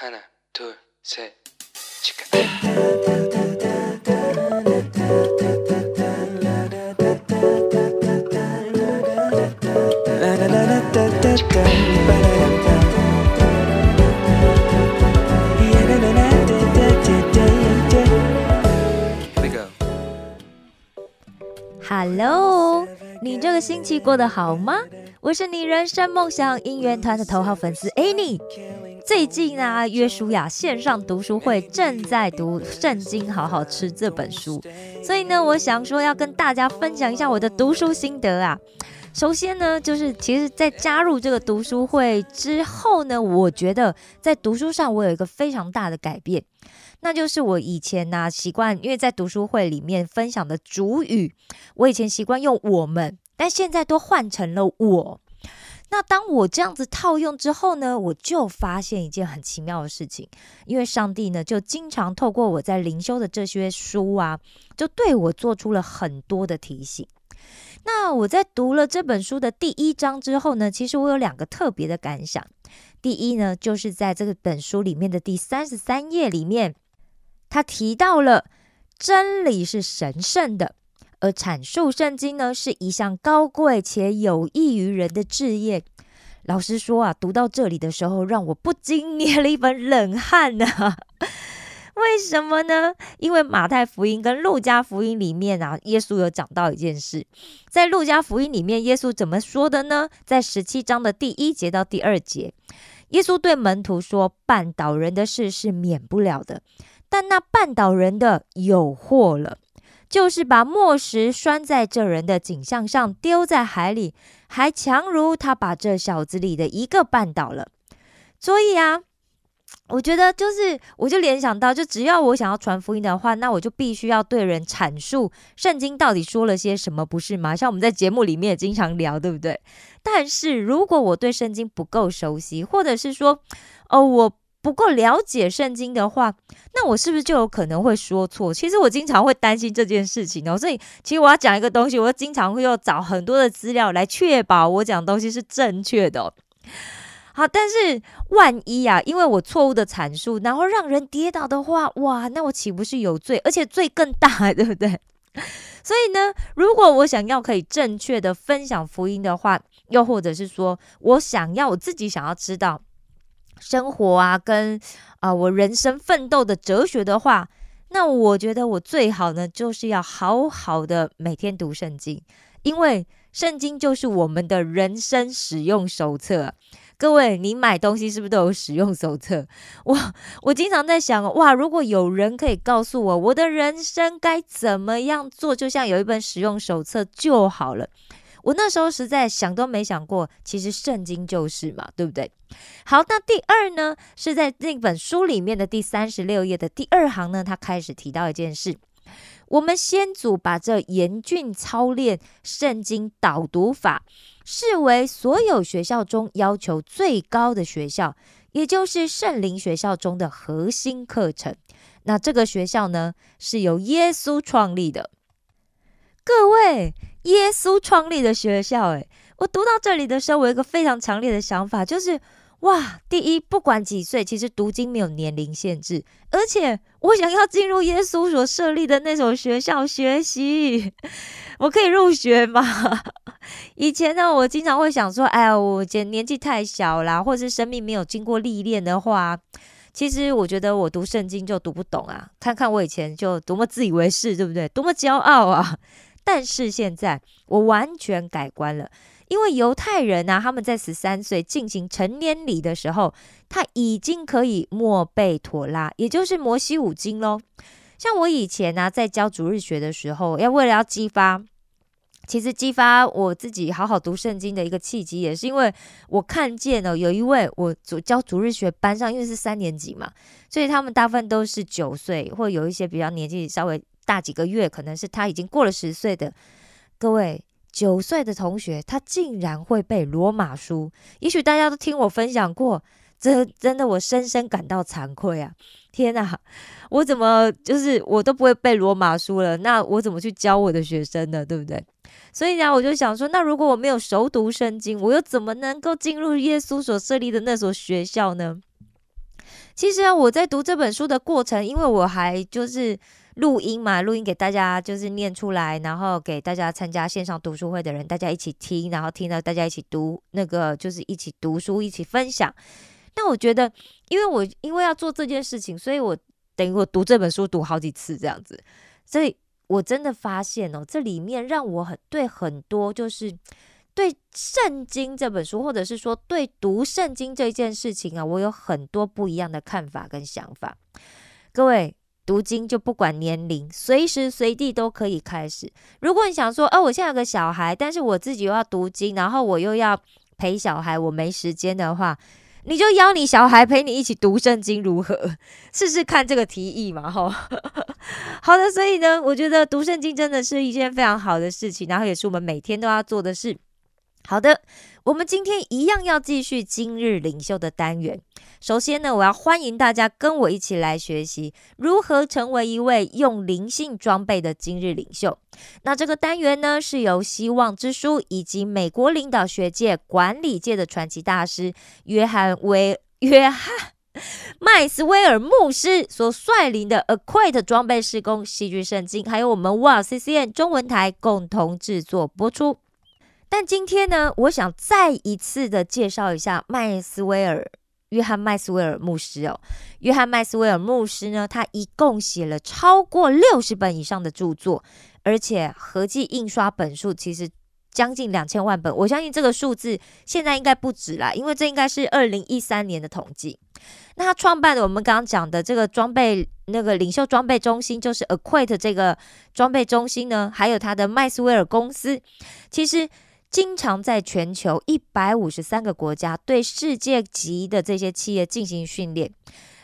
하나, 둘, 셋, 치카. Here we go. Hello，你这个星期过得好吗？我是你人生梦想应援团的头号粉丝 Annie。 最近啊，约书亚线上读书会正在读《圣经好好吃》这本书，所以呢，我想说要跟大家分享一下我的读书心得啊。首先呢，就是其实，在加入这个读书会之后呢，我觉得在读书上我有一个非常大的改变，那就是我以前呢、习惯，因为在读书会里面分享的主语，我以前习惯用我们，但现在都换成了我。那当我这样子套用之后呢，我就发现一件很奇妙的事情，因为上帝呢，就经常透过我在灵修的这些书啊，就对我做出了很多的提醒。那我在读了这本书的第一章之后呢，其实我有两个特别的感想。第一呢，就是在这个本书里面的第三十三页里面，他提到了真理是神圣的，而阐述圣经呢是一项高贵且有益于人的志业。老实说啊，读到这里的时候，让我不禁捏了一本冷汗呢、为什么呢？因为马太福音跟路加福音里面啊，耶稣有讲到一件事，在路加福音里面，耶稣怎么说的呢？在十七章的第一节到第二节，耶稣对门徒说：“绊倒人的事是免不了的，但那绊倒人的有祸了。”就是把磨石拴在这人的颈项上，丢在海里，还强如他把这小子里的一个绊倒了。所以啊，我觉得就是，我就联想到，就只要我想要传福音的话，那我就必须要对人阐述圣经到底说了些什么，不是吗？像我们在节目里面也经常聊，对不对？但是如果我对圣经不够熟悉，或者是说，哦，我不够了解圣经的话，那我是不是就有可能会说错？其实我经常会担心这件事情哦，所以其实我要讲一个东西，我经常会要找很多的资料来确保我讲东西是正确的、好，但是万一啊，因为我错误的阐述，然后让人跌倒的话，哇，那我岂不是有罪？而且罪更大，对不对？所以呢，如果我想要可以正确的分享福音的话，又或者是说我想要我自己想要知道。生活啊，跟啊、我人生奋斗的哲学的话，那我觉得我最好呢，就是要好好的每天读圣经，因为圣经就是我们的人生使用手册。各位，你买东西是不是都有使用手册？我我经常在想，哇，如果有人可以告诉我我的人生该怎么样做，就像有一本使用手册就好了。我那时候实在想都没想过，其实圣经就是嘛，对不对？好，那第二呢，是在那本书里面的第三十六页的第二行呢，他开始提到一件事。我们先祖把这严峻操练圣经导读法视为所有学校中要求最高的学校，也就是圣灵学校中的核心课程。那这个学校呢，是由耶稣创立的。各位，耶稣创立的学校，诶，我读到这里的时候，我有一个非常强烈的想法，就是哇，第一，不管几岁，其实读经没有年龄限制，而且我想要进入耶稣所设立的那所学校学习，我可以入学吗？以前呢，我经常会想说，哎呀，我年年纪太小啦，或是生命没有经过历练的话。其实我觉得我读圣经就读不懂啊，看看我以前就多么自以为是，对不对？多么骄傲啊！但是现在我完全改观了，因为犹太人啊，他们在十三岁进行成年礼的时候，他已经可以默背妥拉，也就是摩西五经喽。像我以前呢、在教主日学的时候，要为了要激发。其实激发我自己好好读圣经的一个契机，也是因为我看见了有一位我主教主日学班上，因为是三年级嘛，所以他们大部分都是九岁，或有一些比较年纪稍微大几个月，可能是他已经过了十岁的各位九岁的同学，他竟然会背罗马书。也许大家都听我分享过，这真的我深深感到惭愧啊！天哪，我怎么就是我都不会背罗马书了？那我怎么去教我的学生呢？对不对？所以呢，我就想说，那如果我没有熟读圣经，我又怎么能够进入耶稣所设立的那所学校呢？其实啊，我在读这本书的过程，因为我还就是录音嘛，录音给大家就是念出来，然后给大家参加线上读书会的人，大家一起听，然后听到大家一起读那个就是一起读书，一起分享。那我觉得，因为我因为要做这件事情，所以我等于我读这本书读好几次这样子，所以我真的发现哦，这里面让我很对很多就是对圣经这本书，或者是说对读圣经这件事情啊，我有很多不一样的看法跟想法。各位读经就不管年龄，随时随地都可以开始。如果你想说，哦，我现在有个小孩，但是我自己又要读经，然后我又要陪小孩，我没时间的话。你就邀你小孩陪你一起读圣经，如何？试试看这个提议嘛，哈。好的，所以呢，我觉得读圣经真的是一件非常好的事情，然后也是我们每天都要做的事。好的，我们今天一样要继续今日领袖的单元。首先呢，我要欢迎大家跟我一起来学习如何成为一位用灵性装备的今日领袖。那这个单元呢，是由希望之书以及美国领导学界、管理界的传奇大师约翰威约翰麦斯威尔牧师所率领的 Acquit 装备施工戏剧圣经，还有我们哇 C C N 中文台共同制作播出。但今天呢，我想再一次的介绍一下麦斯威尔。约翰麦斯威尔牧师哦，约翰麦斯威尔牧师呢，他一共写了超过六十本以上的著作，而且合计印刷本数其实将近两千万本。我相信这个数字现在应该不止啦，因为这应该是二零一三年的统计。那他创办的我们刚刚讲的这个装备那个领袖装备中心，就是 Acquit 这个装备中心呢，还有他的麦斯威尔公司，其实。经常在全球一百五十三个国家对世界级的这些企业进行训练。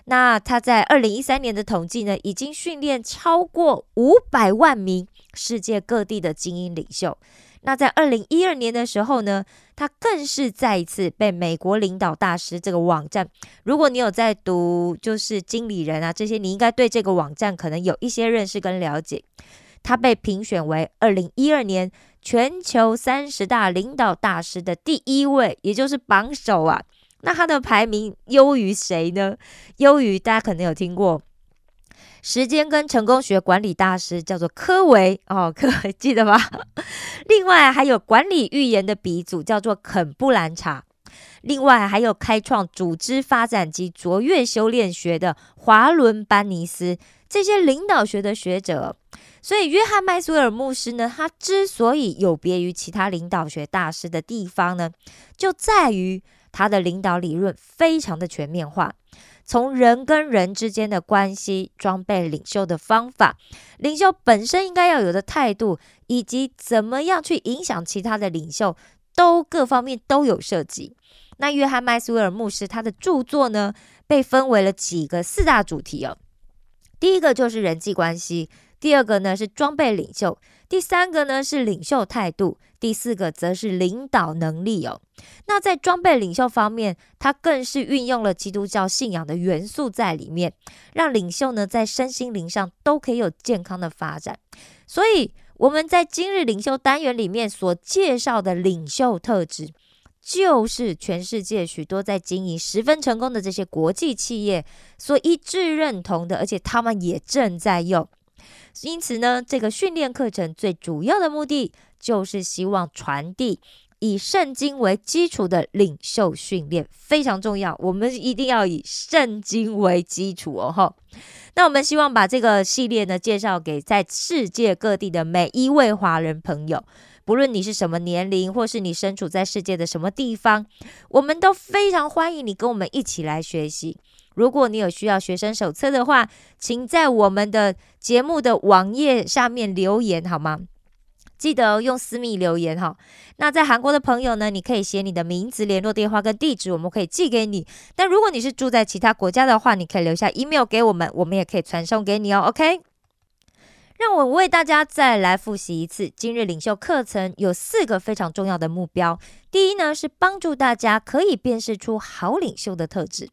那他在二零一三年的统计呢，已经训练超过五百万名世界各地的精英领袖。那在二零一二年的时候呢，他更是再一次被美国领导大师这个网站，如果你有在读就是经理人啊这些，你应该对这个网站可能有一些认识跟了解。他被评选为二零一二年。全球三十大领导大师的第一位，也就是榜首啊。那他的排名优于谁呢？优于大家可能有听过时间跟成功学管理大师，叫做科维哦，科维记得吗？另外还有管理预言的鼻祖，叫做肯布兰查。另外还有开创组织发展及卓越修炼学的华伦班尼斯，这些领导学的学者。所以，约翰麦斯威尔牧师呢，他之所以有别于其他领导学大师的地方呢，就在于他的领导理论非常的全面化，从人跟人之间的关系、装备领袖的方法、领袖本身应该要有的态度，以及怎么样去影响其他的领袖，都各方面都有涉及。那约翰麦斯威尔牧师他的著作呢，被分为了几个四大主题哦。第一个就是人际关系。第二个呢是装备领袖，第三个呢是领袖态度，第四个则是领导能力哦。那在装备领袖方面，他更是运用了基督教信仰的元素在里面，让领袖呢在身心灵上都可以有健康的发展。所以我们在今日领袖单元里面所介绍的领袖特质，就是全世界许多在经营十分成功的这些国际企业所一致认同的，而且他们也正在用。因此呢，这个训练课程最主要的目的就是希望传递以圣经为基础的领袖训练，非常重要。我们一定要以圣经为基础哦，哈。那我们希望把这个系列呢介绍给在世界各地的每一位华人朋友，不论你是什么年龄，或是你身处在世界的什么地方，我们都非常欢迎你跟我们一起来学习。如果你有需要学生手册的话，请在我们的节目的网页下面留言好吗？记得用私密留言哈。那在韩国的朋友呢，你可以写你的名字、联络电话跟地址，我们可以寄给你。但如果你是住在其他国家的话，你可以留下 email 给我们，我们也可以传送给你哦。OK。让我为大家再来复习一次今日领袖课程，有四个非常重要的目标。第一呢，是帮助大家可以辨识出好领袖的特质；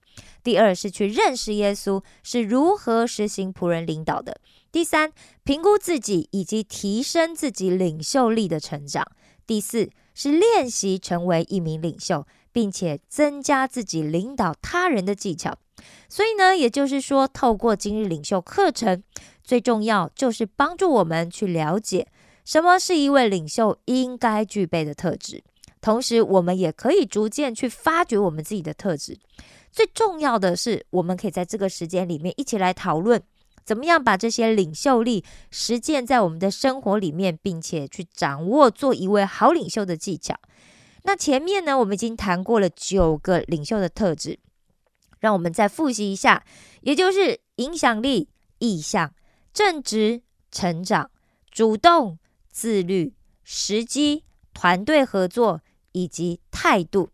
第二是去认识耶稣是如何实行仆人领导的；第三，评估自己以及提升自己领袖力的成长；第四是练习成为一名领袖，并且增加自己领导他人的技巧。所以呢，也就是说，透过今日领袖课程，最重要就是帮助我们去了解什么是一位领袖应该具备的特质，同时我们也可以逐渐去发掘我们自己的特质。最重要的是，我们可以在这个时间里面一起来讨论，怎么样把这些领袖力实践在我们的生活里面，并且去掌握做一位好领袖的技巧。那前面呢，我们已经谈过了九个领袖的特质。让我们再复习一下，也就是影响力、意向、正直、成长、主动、自律、时机、团队合作以及态度。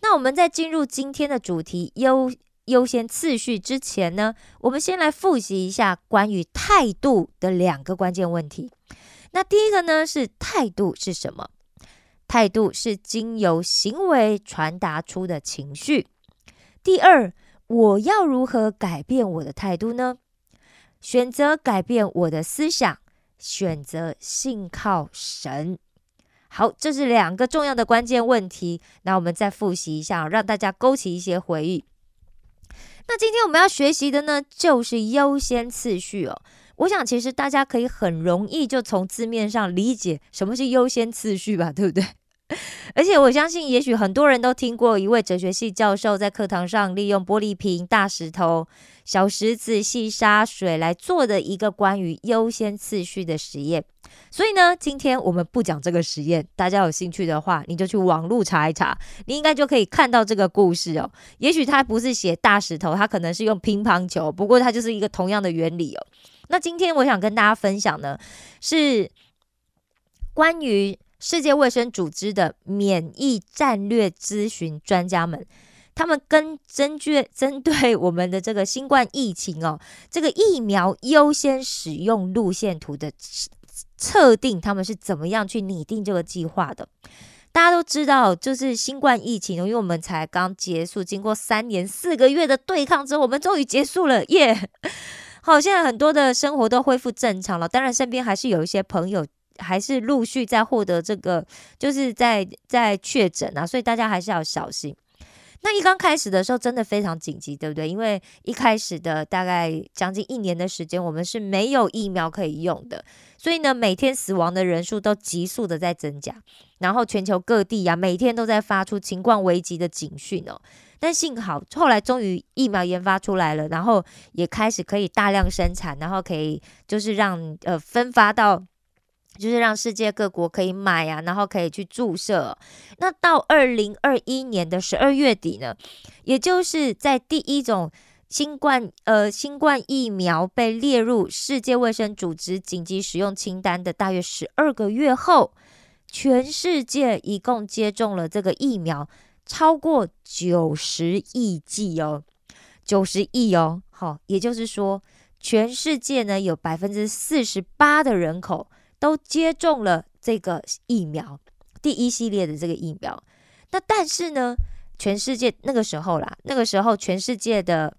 那我们在进入今天的主题优优先次序之前呢，我们先来复习一下关于态度的两个关键问题。那第一个呢是态度是什么？态度是经由行为传达出的情绪。第二。我要如何改变我的态度呢？选择改变我的思想，选择信靠神。好，这是两个重要的关键问题。那我们再复习一下，让大家勾起一些回忆。那今天我们要学习的呢，就是优先次序哦。我想，其实大家可以很容易就从字面上理解什么是优先次序吧，对不对？而且我相信，也许很多人都听过一位哲学系教授在课堂上利用玻璃瓶、大石头、小石子、细沙水来做的一个关于优先次序的实验。所以呢，今天我们不讲这个实验，大家有兴趣的话，你就去网络查一查，你应该就可以看到这个故事哦。也许他不是写大石头，他可能是用乒乓球，不过它就是一个同样的原理哦。那今天我想跟大家分享的是关于。世界卫生组织的免疫战略咨询专家们，他们跟针对针对我们的这个新冠疫情哦，这个疫苗优先使用路线图的测定，他们是怎么样去拟定这个计划的？大家都知道，就是新冠疫情，因为我们才刚结束，经过三年四个月的对抗之后，我们终于结束了，耶！好，现在很多的生活都恢复正常了，当然身边还是有一些朋友。还是陆续在获得这个，就是在在确诊啊，所以大家还是要小心。那一刚开始的时候，真的非常紧急，对不对？因为一开始的大概将近一年的时间，我们是没有疫苗可以用的，所以呢，每天死亡的人数都急速的在增加，然后全球各地呀，每天都在发出情况危急的警讯哦。但幸好后来终于疫苗研发出来了，然后也开始可以大量生产，然后可以就是让呃分发到。就是让世界各国可以买啊，然后可以去注射。那到二零二一年的十二月底呢，也就是在第一种新冠呃新冠疫苗被列入世界卫生组织紧急使用清单的大约十二个月后，全世界一共接种了这个疫苗超过九十亿剂哦，九十亿哦，好，也就是说，全世界呢有百分之四十八的人口。都接种了这个疫苗，第一系列的这个疫苗。那但是呢，全世界那个时候啦，那个时候全世界的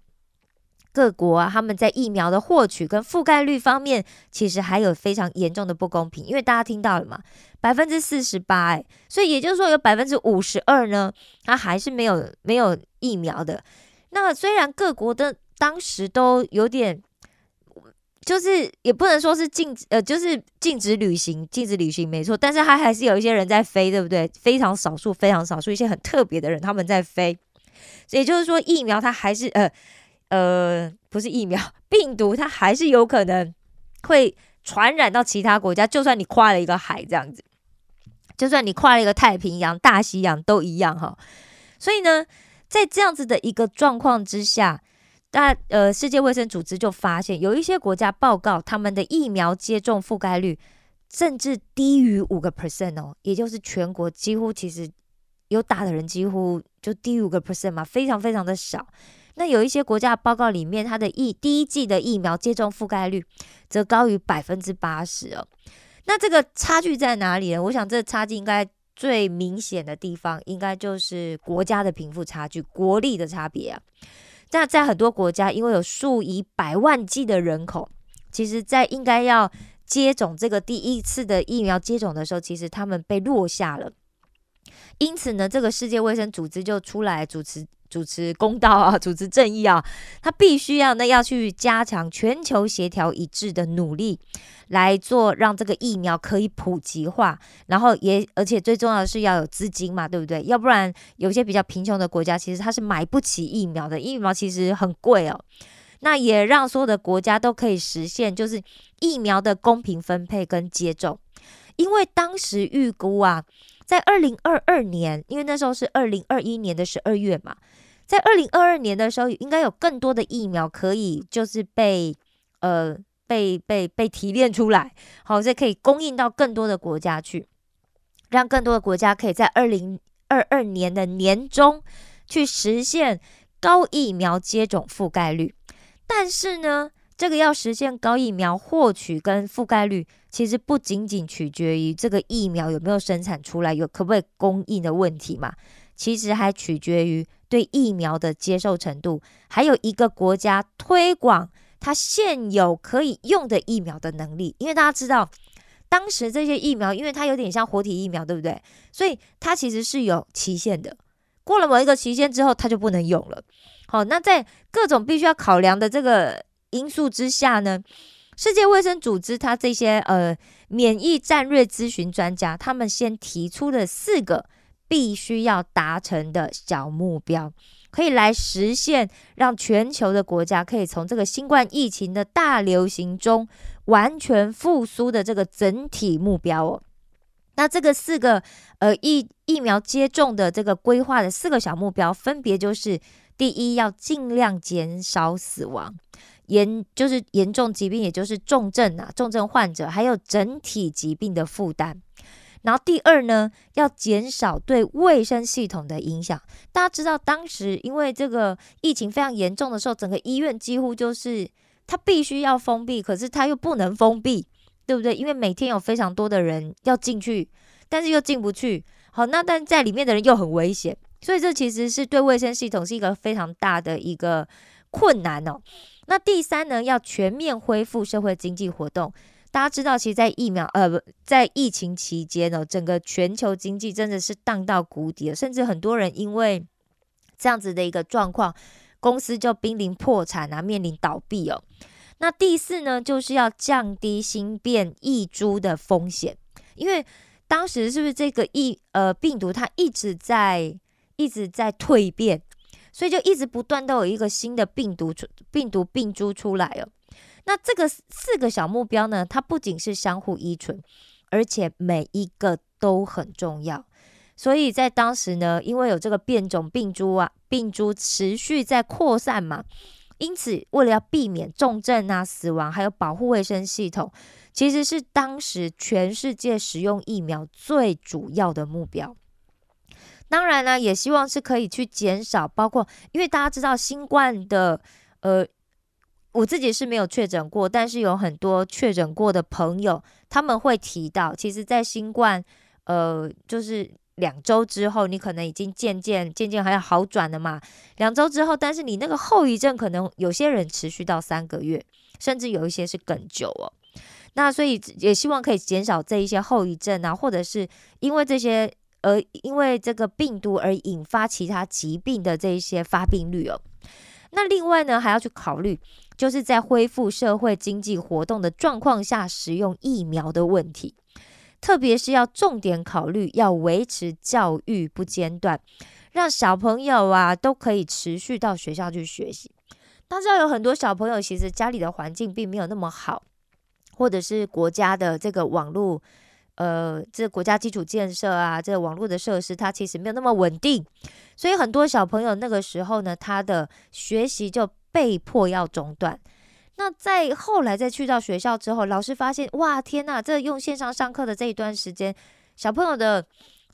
各国啊，他们在疫苗的获取跟覆盖率方面，其实还有非常严重的不公平。因为大家听到了嘛，百分之四十八，哎，所以也就是说有百分之五十二呢，它还是没有没有疫苗的。那虽然各国的当时都有点。就是也不能说是禁止，呃，就是禁止旅行，禁止旅行没错，但是他还是有一些人在飞，对不对？非常少数，非常少数一些很特别的人他们在飞，也就是说疫苗它还是呃呃不是疫苗，病毒它还是有可能会传染到其他国家，就算你跨了一个海这样子，就算你跨了一个太平洋、大西洋都一样哈。所以呢，在这样子的一个状况之下。那呃，世界卫生组织就发现，有一些国家报告他们的疫苗接种覆盖率甚至低于五个 percent 哦，也就是全国几乎其实有打的人几乎就低于五个 percent 嘛，非常非常的少。那有一些国家报告里面，它的疫第一季的疫苗接种覆盖率则高于百分之八十哦。那这个差距在哪里呢？我想这差距应该最明显的地方，应该就是国家的贫富差距、国力的差别啊。那在很多国家，因为有数以百万计的人口，其实，在应该要接种这个第一次的疫苗接种的时候，其实他们被落下了。因此呢，这个世界卫生组织就出来主持主持公道啊，主持正义啊，他必须要呢要去加强全球协调一致的努力，来做让这个疫苗可以普及化，然后也而且最重要的是要有资金嘛，对不对？要不然有些比较贫穷的国家，其实它是买不起疫苗的，疫苗其实很贵哦。那也让所有的国家都可以实现，就是疫苗的公平分配跟接种，因为当时预估啊。在二零二二年，因为那时候是二零二一年的十二月嘛，在二零二二年的时候，应该有更多的疫苗可以就是被呃被被被提炼出来，好，这可以供应到更多的国家去，让更多的国家可以在二零二二年的年中去实现高疫苗接种覆盖率。但是呢，这个要实现高疫苗获取跟覆盖率。其实不仅仅取决于这个疫苗有没有生产出来，有可不可以供应的问题嘛？其实还取决于对疫苗的接受程度，还有一个国家推广它现有可以用的疫苗的能力。因为大家知道，当时这些疫苗，因为它有点像活体疫苗，对不对？所以它其实是有期限的，过了某一个期限之后，它就不能用了。好，那在各种必须要考量的这个因素之下呢？世界卫生组织，它这些呃免疫战略咨询专家，他们先提出了四个必须要达成的小目标，可以来实现让全球的国家可以从这个新冠疫情的大流行中完全复苏的这个整体目标哦。那这个四个呃疫疫苗接种的这个规划的四个小目标，分别就是第一，要尽量减少死亡。严就是严重疾病，也就是重症啊，重症患者还有整体疾病的负担。然后第二呢，要减少对卫生系统的影响。大家知道，当时因为这个疫情非常严重的时候，整个医院几乎就是它必须要封闭，可是它又不能封闭，对不对？因为每天有非常多的人要进去，但是又进不去。好，那但在里面的人又很危险，所以这其实是对卫生系统是一个非常大的一个困难哦。那第三呢，要全面恢复社会经济活动。大家知道，其实，在疫苗呃不在疫情期间呢，整个全球经济真的是荡到谷底了，甚至很多人因为这样子的一个状况，公司就濒临破产啊，面临倒闭哦。那第四呢，就是要降低新变异株的风险，因为当时是不是这个疫呃病毒它一直在一直在蜕变。所以就一直不断都有一个新的病毒出病毒病株出来哦。那这个四个小目标呢，它不仅是相互依存，而且每一个都很重要。所以在当时呢，因为有这个变种病株啊，病株持续在扩散嘛，因此为了要避免重症啊、死亡，还有保护卫生系统，其实是当时全世界使用疫苗最主要的目标。当然呢，也希望是可以去减少，包括因为大家知道新冠的，呃，我自己是没有确诊过，但是有很多确诊过的朋友，他们会提到，其实，在新冠，呃，就是两周之后，你可能已经渐渐渐渐还要好转了嘛。两周之后，但是你那个后遗症可能有些人持续到三个月，甚至有一些是更久哦。那所以也希望可以减少这一些后遗症啊，或者是因为这些。而因为这个病毒而引发其他疾病的这一些发病率哦，那另外呢还要去考虑，就是在恢复社会经济活动的状况下使用疫苗的问题，特别是要重点考虑要维持教育不间断，让小朋友啊都可以持续到学校去学习。大家有很多小朋友其实家里的环境并没有那么好，或者是国家的这个网络。呃，这国家基础建设啊，这网络的设施，它其实没有那么稳定，所以很多小朋友那个时候呢，他的学习就被迫要中断。那在后来再去到学校之后，老师发现，哇，天呐，这用线上上课的这一段时间，小朋友的。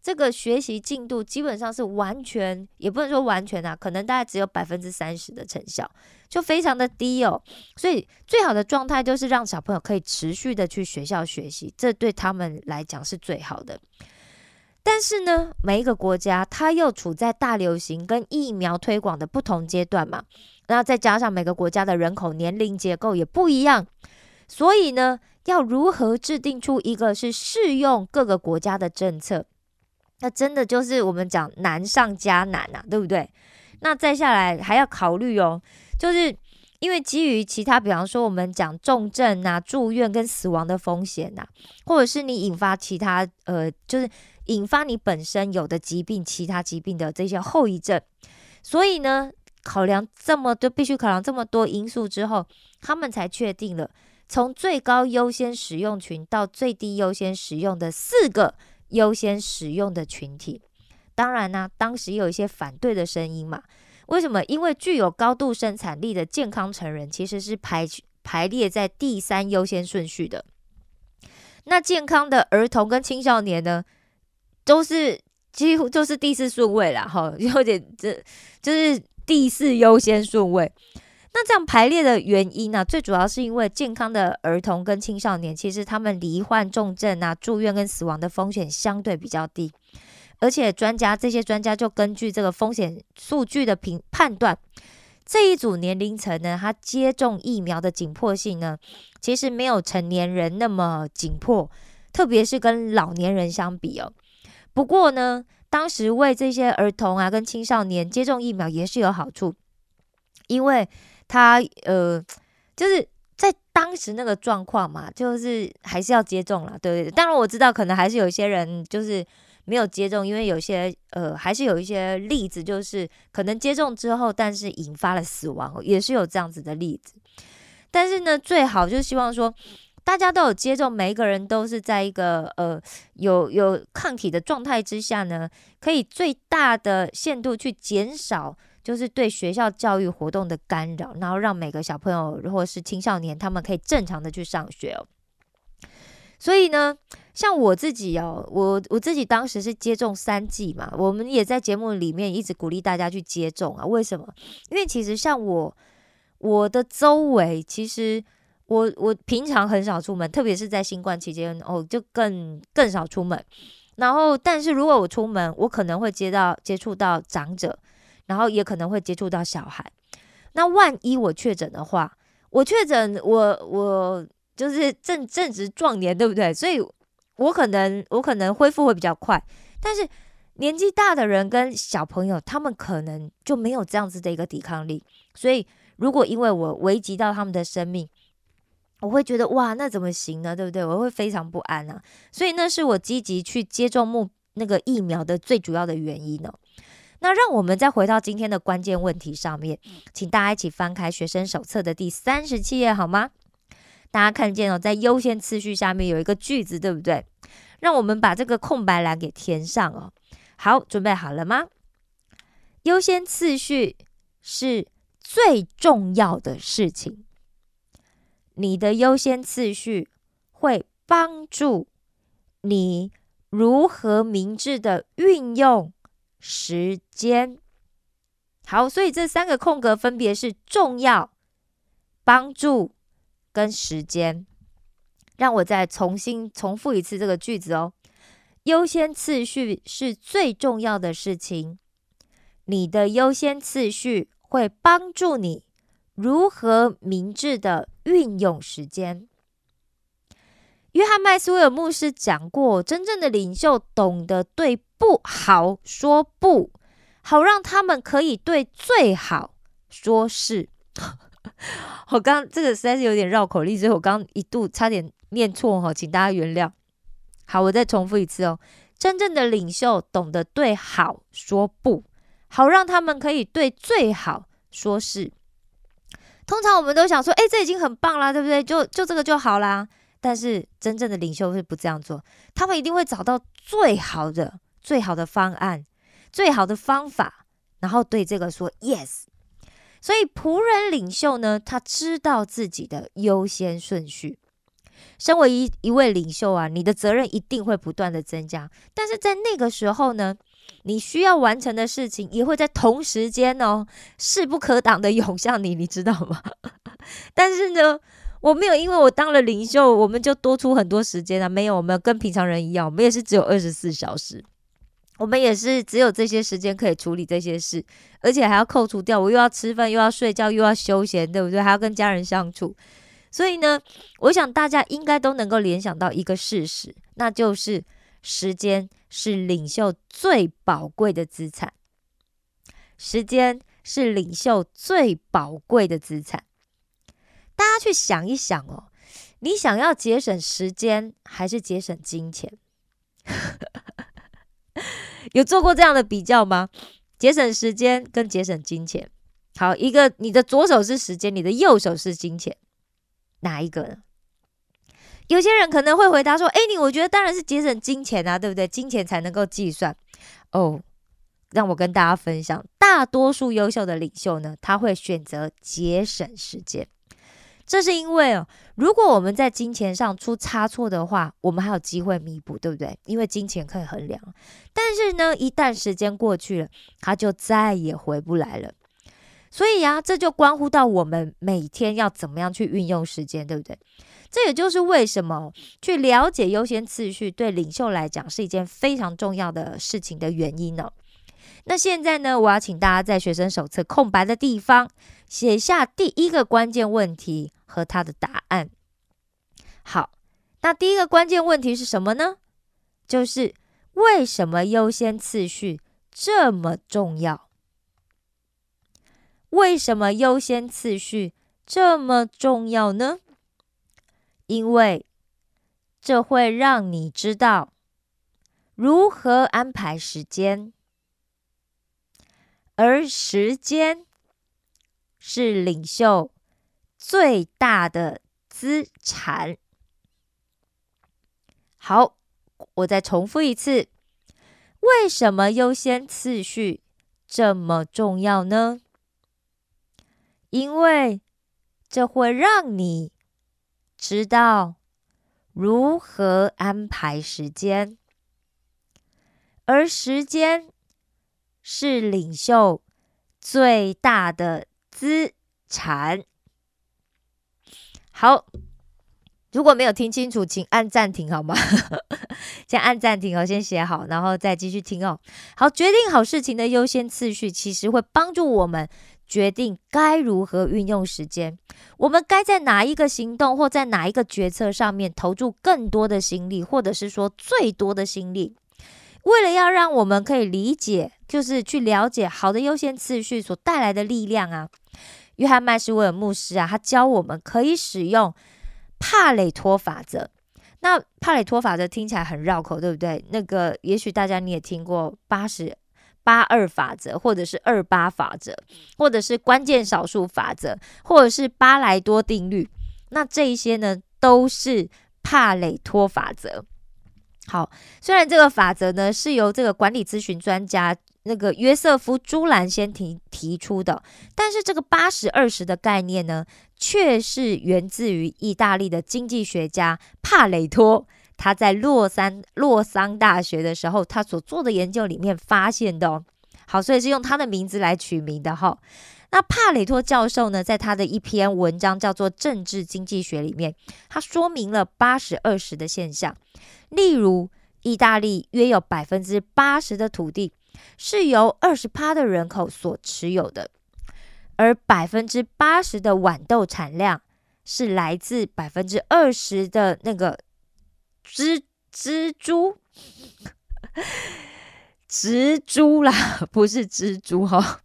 这个学习进度基本上是完全，也不能说完全啊，可能大概只有百分之三十的成效，就非常的低哦。所以最好的状态就是让小朋友可以持续的去学校学习，这对他们来讲是最好的。但是呢，每一个国家它又处在大流行跟疫苗推广的不同阶段嘛，那再加上每个国家的人口年龄结构也不一样，所以呢，要如何制定出一个是适用各个国家的政策？那真的就是我们讲难上加难呐，对不对？那再下来还要考虑哦，就是因为基于其他，比方说我们讲重症啊、住院跟死亡的风险呐，或者是你引发其他呃，就是引发你本身有的疾病、其他疾病的这些后遗症，所以呢，考量这么多，必须考量这么多因素之后，他们才确定了从最高优先使用群到最低优先使用的四个优先使用的群体。当然呢，当时有一些反对的声音嘛。为什么？因为具有高度生产力的健康成人其实是排排列在第三优先顺序的。那健康的儿童跟青少年呢，都是几乎就是第四顺位了哈，有点这就是第四优先顺位。那这样排列的原因呢，最主要是因为健康的儿童跟青少年，其实他们罹患重症啊、住院跟死亡的风险相对比较低。而且专家这些专家就根据这个风险数据的评判断，这一组年龄层呢，它接种疫苗的紧迫性呢，其实没有成年人那么紧迫，特别是跟老年人相比哦。不过呢，当时为这些儿童啊跟青少年接种疫苗也是有好处，因为他呃就是在当时那个状况嘛，就是还是要接种了，对对？当然我知道可能还是有些人就是。没有接种，因为有些呃，还是有一些例子，就是可能接种之后，但是引发了死亡，也是有这样子的例子。但是呢，最好就希望说，大家都有接种，每一个人都是在一个呃有有抗体的状态之下呢，可以最大的限度去减少，就是对学校教育活动的干扰，然后让每个小朋友或者是青少年，他们可以正常的去上学哦。所以呢，像我自己哦，我我自己当时是接种三剂嘛，我们也在节目里面一直鼓励大家去接种啊。为什么？因为其实像我，我的周围其实我我平常很少出门，特别是在新冠期间哦，就更更少出门。然后，但是如果我出门，我可能会接到接触到长者，然后也可能会接触到小孩。那万一我确诊的话，我确诊，我我。就是正正值壮年，对不对？所以，我可能我可能恢复会比较快，但是年纪大的人跟小朋友，他们可能就没有这样子的一个抵抗力。所以，如果因为我危及到他们的生命，我会觉得哇，那怎么行呢？对不对？我会非常不安啊。所以，那是我积极去接种目那个疫苗的最主要的原因呢。那让我们再回到今天的关键问题上面，请大家一起翻开学生手册的第三十七页，好吗？大家看见哦，在优先次序下面有一个句子，对不对？让我们把这个空白栏给填上哦。好，准备好了吗？优先次序是最重要的事情。你的优先次序会帮助你如何明智的运用时间。好，所以这三个空格分别是重要、帮助。跟时间，让我再重新重复一次这个句子哦。优先次序是最重要的事情，你的优先次序会帮助你如何明智的运用时间。约翰麦斯威尔牧师讲过，真正的领袖懂得对不好说不，好让他们可以对最好说是。我刚这个实在是有点绕口令，所以我刚一度差点念错哈，请大家原谅。好，我再重复一次哦。真正的领袖懂得对好说不，好让他们可以对最好说是。通常我们都想说，哎，这已经很棒啦，对不对？就就这个就好啦。但是真正的领袖是不这样做，他们一定会找到最好的、最好的方案、最好的方法，然后对这个说 yes。所以仆人领袖呢，他知道自己的优先顺序。身为一一位领袖啊，你的责任一定会不断的增加。但是在那个时候呢，你需要完成的事情也会在同时间哦，势不可挡的涌向你，你知道吗？但是呢，我没有因为我当了领袖，我们就多出很多时间啊。没有，我们跟平常人一样，我们也是只有二十四小时。我们也是只有这些时间可以处理这些事，而且还要扣除掉，我又要吃饭，又要睡觉，又要休闲，对不对？还要跟家人相处，所以呢，我想大家应该都能够联想到一个事实，那就是时间是领袖最宝贵的资产。时间是领袖最宝贵的资产。大家去想一想哦，你想要节省时间还是节省金钱？有做过这样的比较吗？节省时间跟节省金钱，好，一个你的左手是时间，你的右手是金钱，哪一个呢？有些人可能会回答说：“哎，你我觉得当然是节省金钱啊，对不对？金钱才能够计算。”哦，让我跟大家分享，大多数优秀的领袖呢，他会选择节省时间。这是因为哦，如果我们在金钱上出差错的话，我们还有机会弥补，对不对？因为金钱可以衡量。但是呢，一旦时间过去了，它就再也回不来了。所以啊，这就关乎到我们每天要怎么样去运用时间，对不对？这也就是为什么去了解优先次序对领袖来讲是一件非常重要的事情的原因呢。那现在呢，我要请大家在学生手册空白的地方写下第一个关键问题和它的答案。好，那第一个关键问题是什么呢？就是为什么优先次序这么重要？为什么优先次序这么重要呢？因为这会让你知道如何安排时间，而时间是领袖最大的资产。好，我再重复一次：为什么优先次序这么重要呢？因为这会让你知道如何安排时间，而时间是领袖最大的资产。好，如果没有听清楚，请按暂停好吗？先按暂停哦，先写好，然后再继续听哦。好，决定好事情的优先次序，其实会帮助我们。决定该如何运用时间，我们该在哪一个行动或在哪一个决策上面投注更多的心力，或者是说最多的心力？为了要让我们可以理解，就是去了解好的优先次序所带来的力量啊。约翰麦斯威尔牧师啊，他教我们可以使用帕累托法则。那帕累托法则听起来很绕口，对不对？那个也许大家你也听过八十。八二法则，或者是二八法则，或者是关键少数法则，或者是巴莱多定律，那这一些呢，都是帕累托法则。好，虽然这个法则呢是由这个管理咨询专家那个约瑟夫朱兰先提提出的，但是这个八十二十的概念呢，却是源自于意大利的经济学家帕累托。他在洛桑洛桑大学的时候，他所做的研究里面发现的哦，好，所以是用他的名字来取名的哈。那帕雷托教授呢，在他的一篇文章叫做《政治经济学》里面，他说明了八十二十的现象。例如，意大利约有百分之八十的土地是由二十趴的人口所持有的，而百分之八十的豌豆产量是来自百分之二十的那个。蜘蜘蛛，蜘蛛啦，不是蜘蛛哈。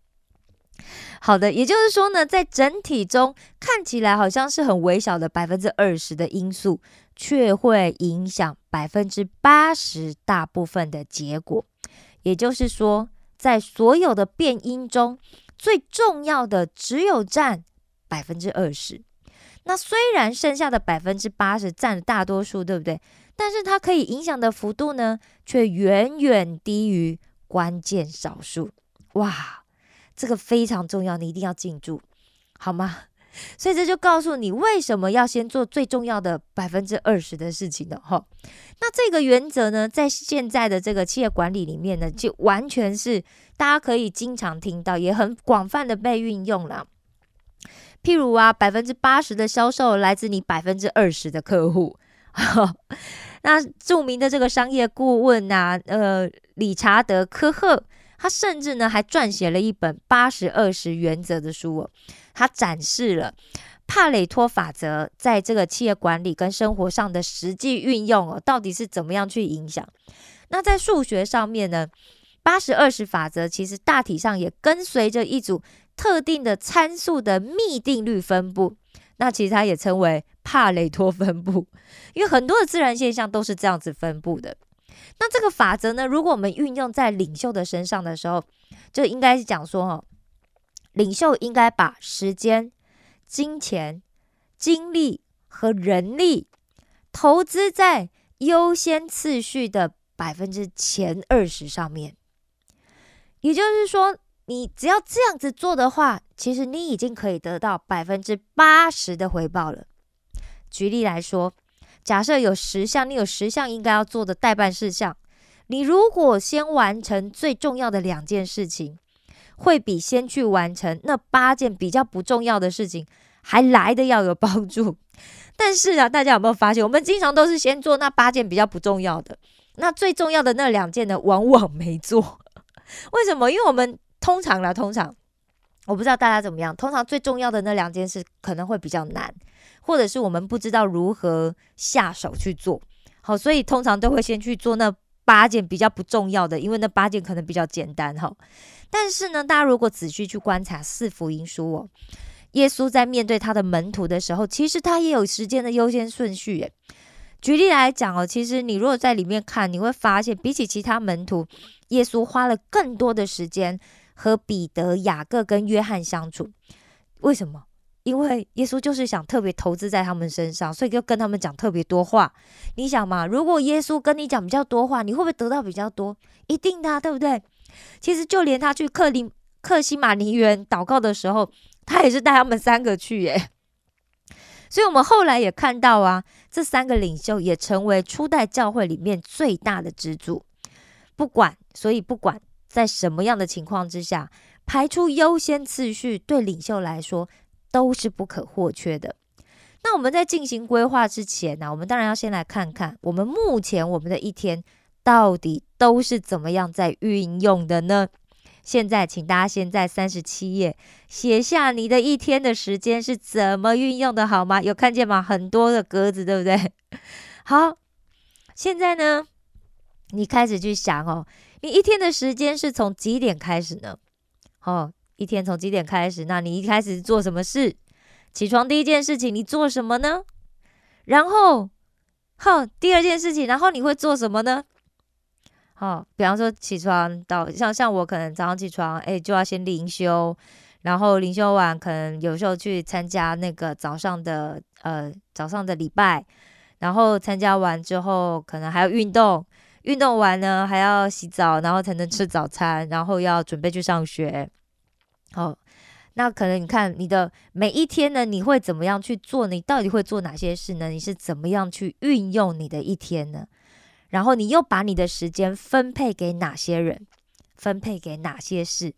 好的，也就是说呢，在整体中看起来好像是很微小的百分之二十的因素，却会影响百分之八十大部分的结果。也就是说，在所有的变因中，最重要的只有占百分之二十。那虽然剩下的百分之八十占大多数，对不对？但是它可以影响的幅度呢，却远远低于关键少数。哇，这个非常重要，你一定要记住，好吗？所以这就告诉你为什么要先做最重要的百分之二十的事情的哈。那这个原则呢，在现在的这个企业管理里面呢，就完全是大家可以经常听到，也很广泛的被运用了。譬如啊，百分之八十的销售来自你百分之二十的客户。那著名的这个商业顾问呐，呃，理查德科赫，他甚至呢还撰写了一本八十二十原则的书哦。他展示了帕累托法则在这个企业管理跟生活上的实际运用哦，到底是怎么样去影响？那在数学上面呢，八十二十法则其实大体上也跟随着一组特定的参数的幂定律分布。那其实它也称为帕累托分布，因为很多的自然现象都是这样子分布的。那这个法则呢，如果我们运用在领袖的身上的时候，就应该是讲说，哦，领袖应该把时间、金钱、精力和人力投资在优先次序的百分之前二十上面。也就是说，你只要这样子做的话，其实你已经可以得到百分之八十的回报了。举例来说。假设有十项，你有十项应该要做的代办事项，你如果先完成最重要的两件事情，会比先去完成那八件比较不重要的事情还来的要有帮助。但是啊，大家有没有发现，我们经常都是先做那八件比较不重要的，那最重要的那两件呢，往往没做。为什么？因为我们通常啦，通常我不知道大家怎么样，通常最重要的那两件事可能会比较难。或者是我们不知道如何下手去做好，所以通常都会先去做那八件比较不重要的，因为那八件可能比较简单哈。但是呢，大家如果仔细去观察四福音书哦，耶稣在面对他的门徒的时候，其实他也有时间的优先顺序。诶，举例来讲哦，其实你如果在里面看，你会发现比起其他门徒，耶稣花了更多的时间和彼得、雅各跟约翰相处。为什么？因为耶稣就是想特别投资在他们身上，所以就跟他们讲特别多话。你想嘛，如果耶稣跟你讲比较多话，你会不会得到比较多？一定的，对不对？其实就连他去克林克西马尼园祷告的时候，他也是带他们三个去耶。所以我们后来也看到啊，这三个领袖也成为初代教会里面最大的支柱。不管，所以不管在什么样的情况之下，排出优先次序，对领袖来说。都是不可或缺的。那我们在进行规划之前呢，我们当然要先来看看我们目前我们的一天到底都是怎么样在运用的呢？现在，请大家先在三十七页写下你的一天的时间是怎么运用的，好吗？有看见吗？很多的格子，对不对？好，现在呢，你开始去想哦，你一天的时间是从几点开始呢？哦。一天从几点开始？那你一开始做什么事？起床第一件事情你做什么呢？然后，好，第二件事情，然后你会做什么呢？好，比方说起床到像像我可能早上起床，哎，就要先灵修，然后灵修完可能有时候去参加那个早上的呃早上的礼拜，然后参加完之后可能还要运动，运动完呢还要洗澡，然后才能吃早餐，然后要准备去上学。好，那可能你看你的每一天呢，你会怎么样去做？你到底会做哪些事呢？你是怎么样去运用你的一天呢？然后你又把你的时间分配给哪些人？分配给哪些事？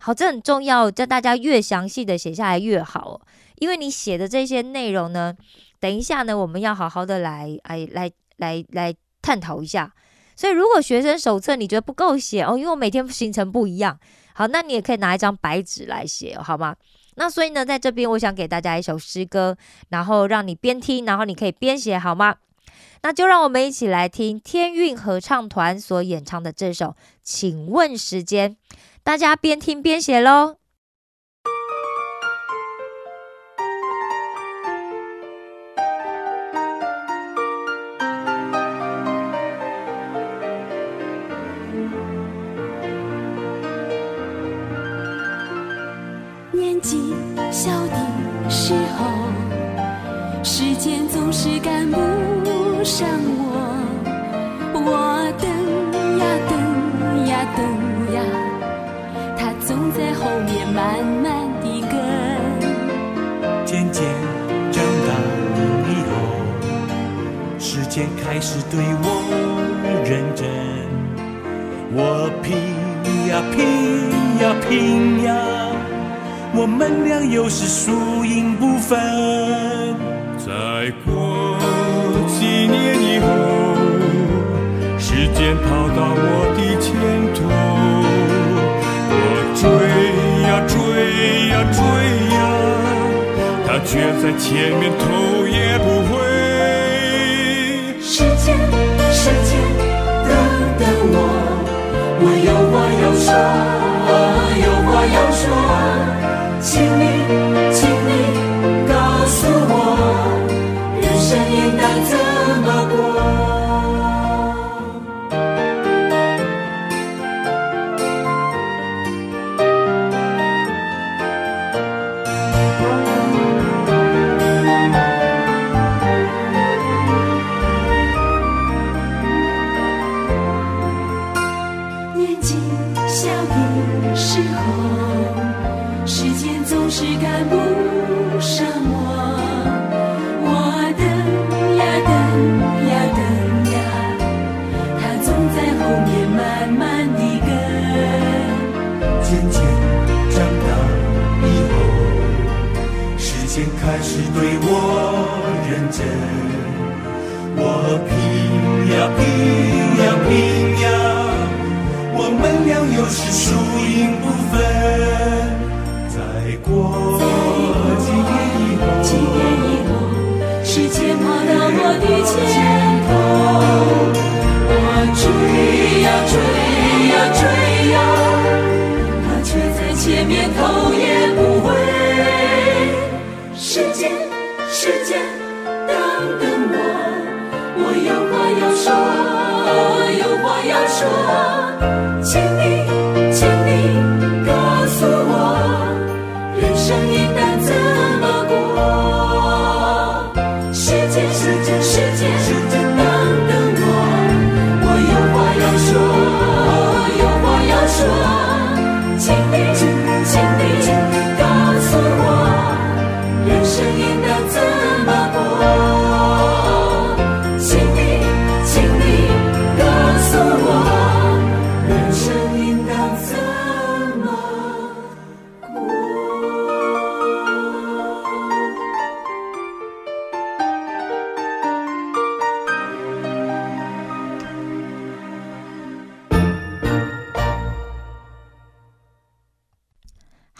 好，这很重要，叫大家越详细的写下来越好，因为你写的这些内容呢，等一下呢，我们要好好的来哎来来来探讨一下。所以如果学生手册你觉得不够写哦，因为我每天行程不一样。好，那你也可以拿一张白纸来写，好吗？那所以呢，在这边我想给大家一首诗歌，然后让你边听，然后你可以边写，好吗？那就让我们一起来听天韵合唱团所演唱的这首《请问时间》，大家边听边写喽。对我认真，我拼呀拼呀拼呀，我们俩又是输赢不分。再过几年以后，时间跑到我的前头，我追呀追呀追呀，他却在前面头也不回。时间，等等我，我有话要说，有。话要说，请你，请你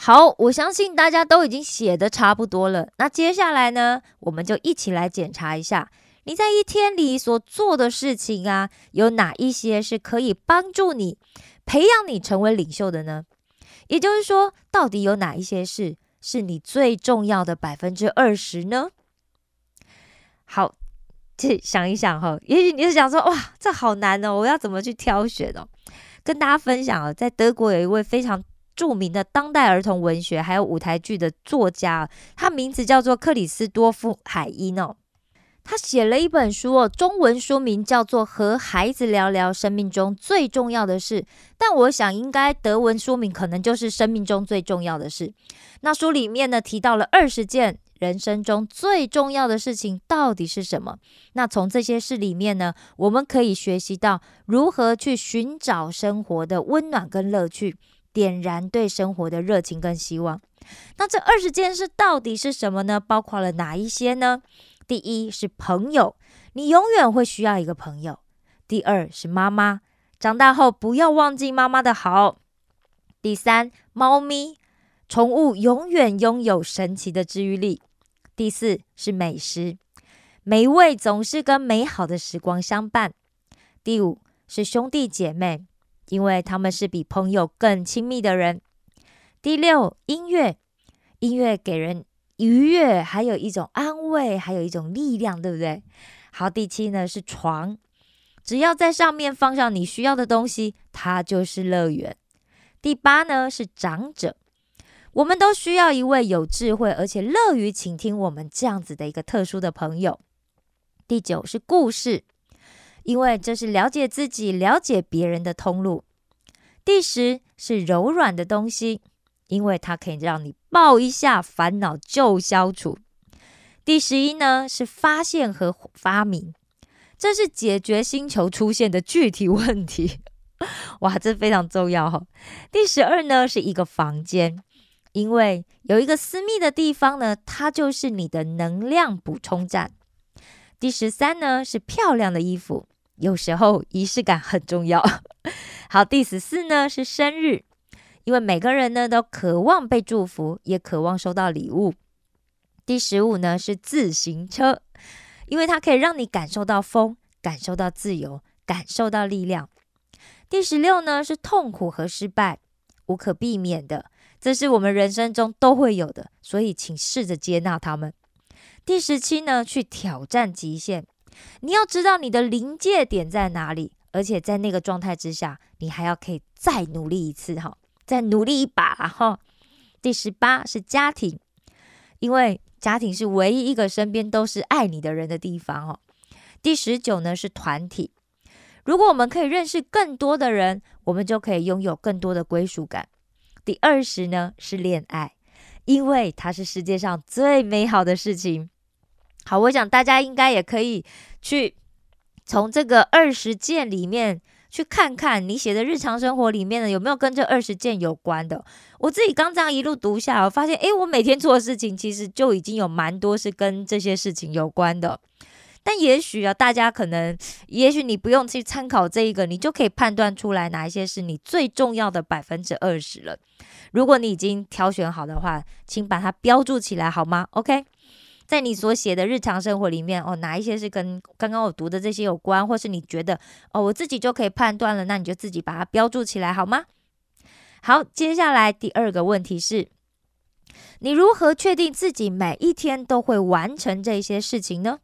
好，我相信大家都已经写的差不多了。那接下来呢，我们就一起来检查一下你在一天里所做的事情啊，有哪一些是可以帮助你培养你成为领袖的呢？也就是说，到底有哪一些事是你最重要的百分之二十呢？好，这想一想哈，也许你是想说，哇，这好难哦，我要怎么去挑选哦？跟大家分享哦，在德国有一位非常著名的当代儿童文学还有舞台剧的作家，他名字叫做克里斯多夫海因哦。他写了一本书哦，中文书名叫做《和孩子聊聊生命中最重要的事》，但我想应该德文书名可能就是生命中最重要的事。那书里面呢提到了二十件人生中最重要的事情到底是什么？那从这些事里面呢，我们可以学习到如何去寻找生活的温暖跟乐趣。点燃对生活的热情跟希望。那这二十件事到底是什么呢？包括了哪一些呢？第一是朋友，你永远会需要一个朋友。第二是妈妈，长大后不要忘记妈妈的好。第三，猫咪，宠物永远拥有神奇的治愈力。第四是美食，美味总是跟美好的时光相伴。第五是兄弟姐妹。因为他们是比朋友更亲密的人。第六，音乐，音乐给人愉悦，还有一种安慰，还有一种力量，对不对？好，第七呢是床，只要在上面放上你需要的东西，它就是乐园。第八呢是长者，我们都需要一位有智慧而且乐于倾听我们这样子的一个特殊的朋友。第九是故事。因为这是了解自己、了解别人的通路。第十是柔软的东西，因为它可以让你抱一下，烦恼就消除。第十一呢是发现和发明，这是解决星球出现的具体问题。哇，这非常重要哈。第十二呢是一个房间，因为有一个私密的地方呢，它就是你的能量补充站。第十三呢是漂亮的衣服。有时候仪式感很重要。好，第十四呢是生日，因为每个人呢都渴望被祝福，也渴望收到礼物。第十五呢是自行车，因为它可以让你感受到风，感受到自由，感受到力量。第十六呢是痛苦和失败，无可避免的，这是我们人生中都会有的，所以请试着接纳他们。第十七呢，去挑战极限。你要知道你的临界点在哪里，而且在那个状态之下，你还要可以再努力一次哈，再努力一把哈。第十八是家庭，因为家庭是唯一一个身边都是爱你的人的地方哦。第十九呢是团体，如果我们可以认识更多的人，我们就可以拥有更多的归属感。第二十呢是恋爱，因为它是世界上最美好的事情。好，我想大家应该也可以去从这个二十件里面去看看，你写的日常生活里面呢有没有跟这二十件有关的。我自己刚这样一路读下，我发现，诶，我每天做的事情其实就已经有蛮多是跟这些事情有关的。但也许啊，大家可能，也许你不用去参考这一个，你就可以判断出来哪一些是你最重要的百分之二十了。如果你已经挑选好的话，请把它标注起来好吗？OK。在你所写的日常生活里面，哦，哪一些是跟刚刚我读的这些有关，或是你觉得哦，我自己就可以判断了，那你就自己把它标注起来好吗？好，接下来第二个问题是，你如何确定自己每一天都会完成这些事情呢？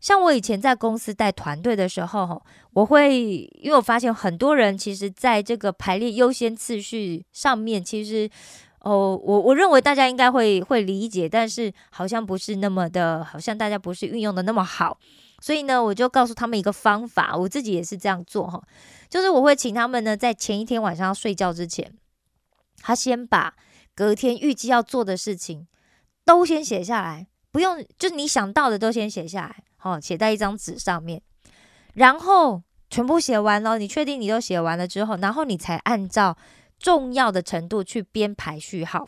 像我以前在公司带团队的时候，我会因为我发现很多人其实在这个排列优先次序上面，其实。哦，我我认为大家应该会会理解，但是好像不是那么的，好像大家不是运用的那么好，所以呢，我就告诉他们一个方法，我自己也是这样做哈，就是我会请他们呢，在前一天晚上要睡觉之前，他先把隔天预计要做的事情都先写下来，不用，就是你想到的都先写下来，好，写在一张纸上面，然后全部写完了，你确定你都写完了之后，然后你才按照。重要的程度去编排序号，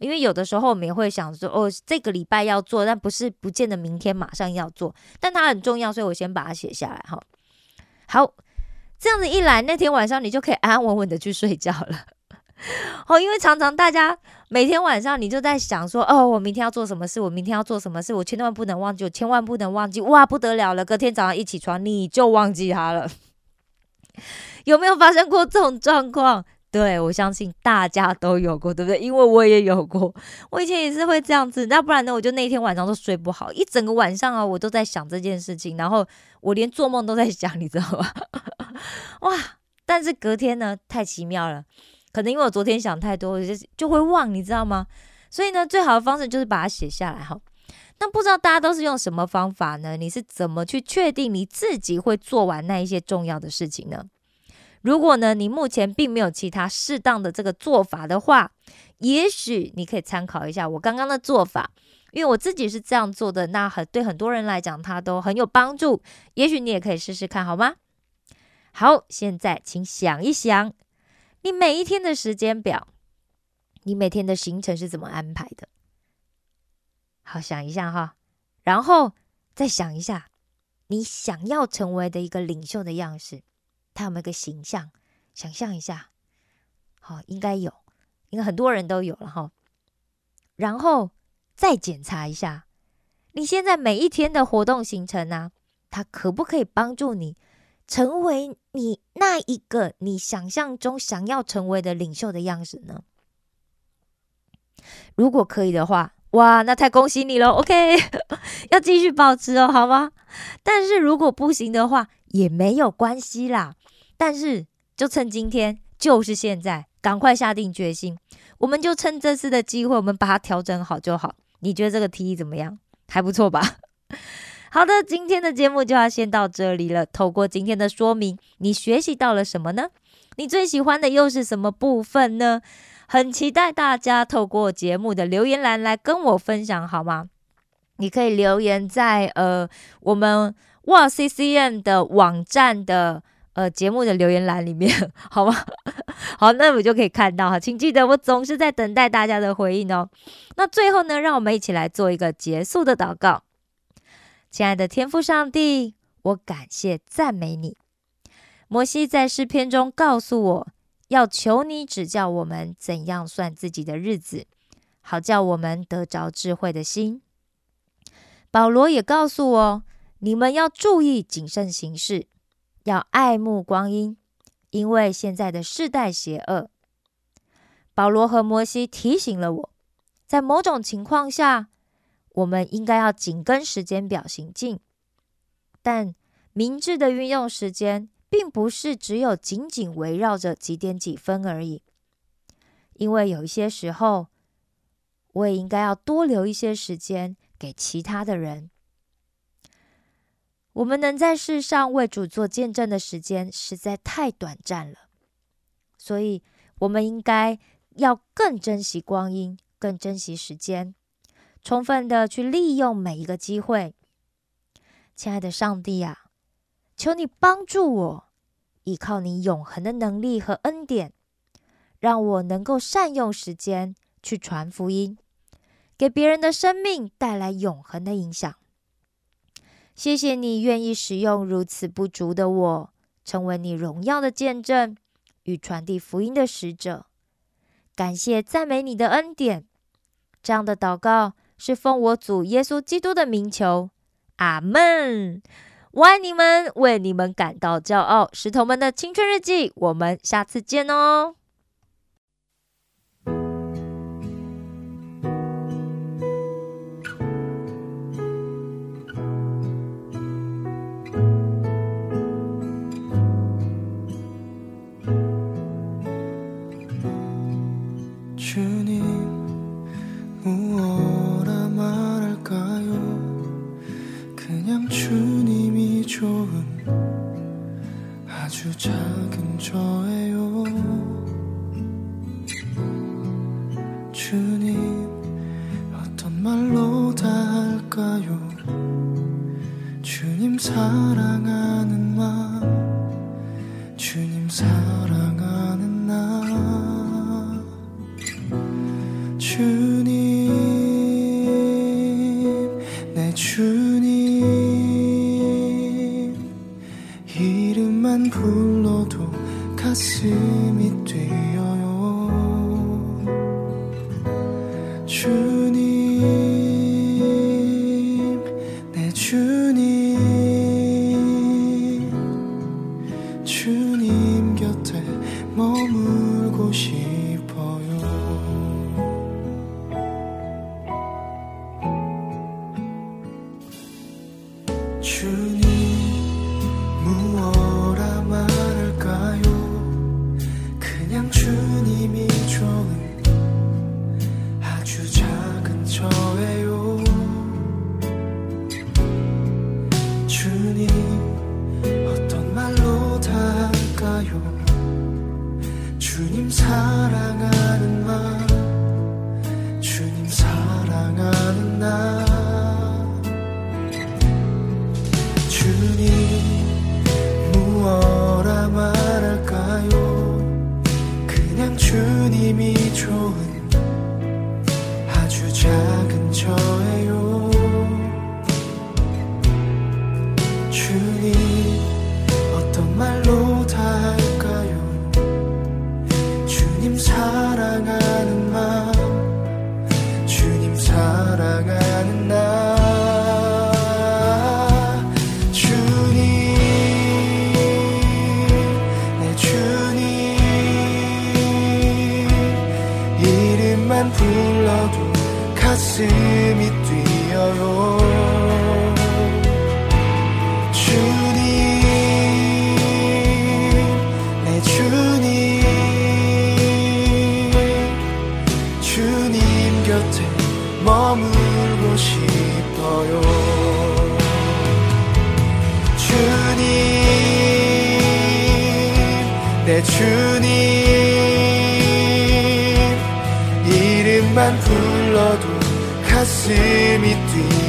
因为有的时候我们也会想说，哦，这个礼拜要做，但不是不见得明天马上要做，但它很重要，所以我先把它写下来哈。好，这样子一来，那天晚上你就可以安安稳稳的去睡觉了。哦，因为常常大家每天晚上你就在想说，哦，我明天要做什么事，我明天要做什么事，我千万不能忘记，我千万不能忘记，哇，不得了了，隔天早上一起床你就忘记它了。有没有发生过这种状况？对，我相信大家都有过，对不对？因为我也有过，我以前也是会这样子。那不然呢？我就那天晚上都睡不好，一整个晚上啊，我都在想这件事情，然后我连做梦都在想，你知道吗？哇！但是隔天呢，太奇妙了，可能因为我昨天想太多，就就会忘，你知道吗？所以呢，最好的方式就是把它写下来哈。那不知道大家都是用什么方法呢？你是怎么去确定你自己会做完那一些重要的事情呢？如果呢，你目前并没有其他适当的这个做法的话，也许你可以参考一下我刚刚的做法，因为我自己是这样做的，那很对很多人来讲，它都很有帮助。也许你也可以试试看，好吗？好，现在请想一想，你每一天的时间表，你每天的行程是怎么安排的？好，想一下哈，然后再想一下，你想要成为的一个领袖的样式。他有没有个形象？想象一下，好，应该有，应该很多人都有了哈。然后再检查一下，你现在每一天的活动行程呢，它可不可以帮助你成为你那一个你想象中想要成为的领袖的样子呢？如果可以的话，哇，那太恭喜你了，OK，要继续保持哦，好吗？但是如果不行的话，也没有关系啦。但是，就趁今天，就是现在，赶快下定决心。我们就趁这次的机会，我们把它调整好就好。你觉得这个提议怎么样？还不错吧？好的，今天的节目就要先到这里了。透过今天的说明，你学习到了什么呢？你最喜欢的又是什么部分呢？很期待大家透过节目的留言栏来跟我分享，好吗？你可以留言在呃我们哇 C C M 的网站的。呃，节目的留言栏里面，好吗？好，那我就可以看到哈，请记得我总是在等待大家的回应哦。那最后呢，让我们一起来做一个结束的祷告。亲爱的天父上帝，我感谢赞美你。摩西在诗篇中告诉我要求你指教我们怎样算自己的日子，好叫我们得着智慧的心。保罗也告诉我，你们要注意谨慎行事。要爱慕光阴，因为现在的世代邪恶。保罗和摩西提醒了我，在某种情况下，我们应该要紧跟时间表行进，但明智的运用时间，并不是只有紧紧围绕着几点几分而已，因为有一些时候，我也应该要多留一些时间给其他的人。我们能在世上为主做见证的时间实在太短暂了，所以我们应该要更珍惜光阴，更珍惜时间，充分的去利用每一个机会。亲爱的上帝啊，求你帮助我，依靠你永恒的能力和恩典，让我能够善用时间去传福音，给别人的生命带来永恒的影响。谢谢你愿意使用如此不足的我，成为你荣耀的见证与传递福音的使者。感谢赞美你的恩典。这样的祷告是奉我主耶稣基督的名求，阿门。我爱你们，为你们感到骄傲。石头们的青春日记，我们下次见哦。 작은 저예요. 주님 어떤 말로 다 할까요? 주님 사랑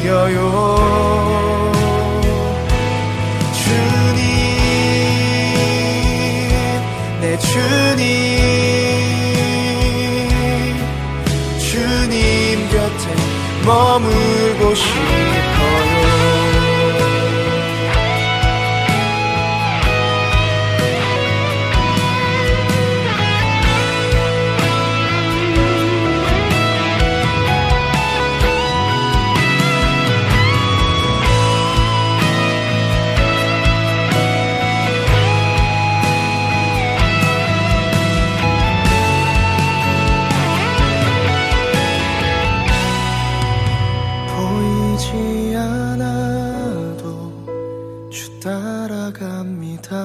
섬겨요. 주님 내 주님. 주님 곁에 머물고 싶어 지 않아도 주 따라갑니다.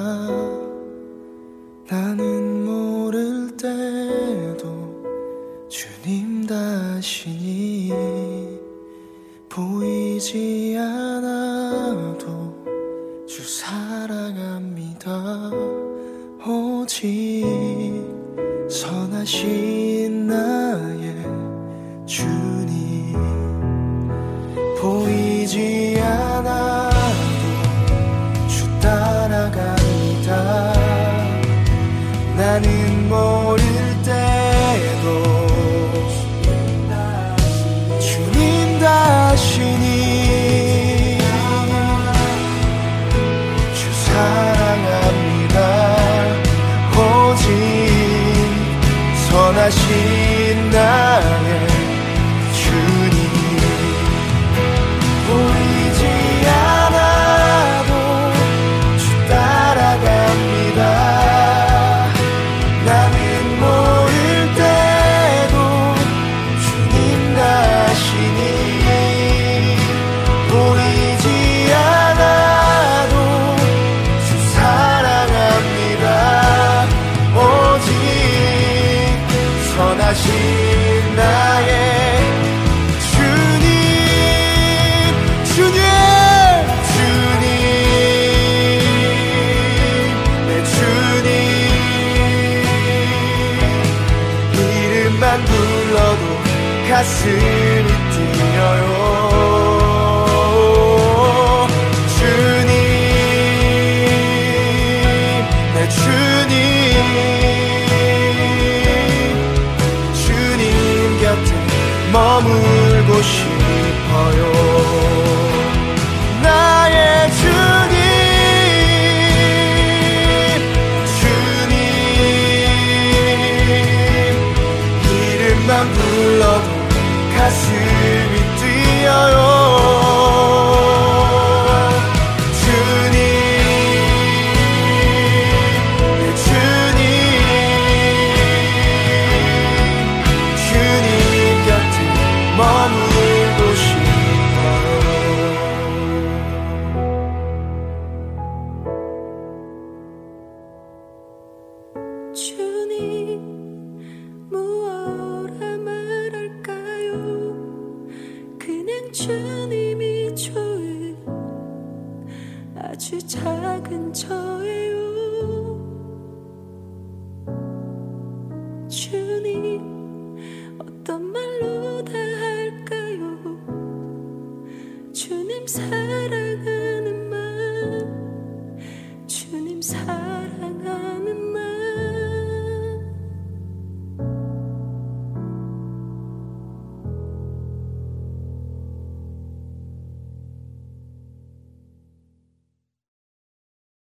불러도 가슴이 뛰어요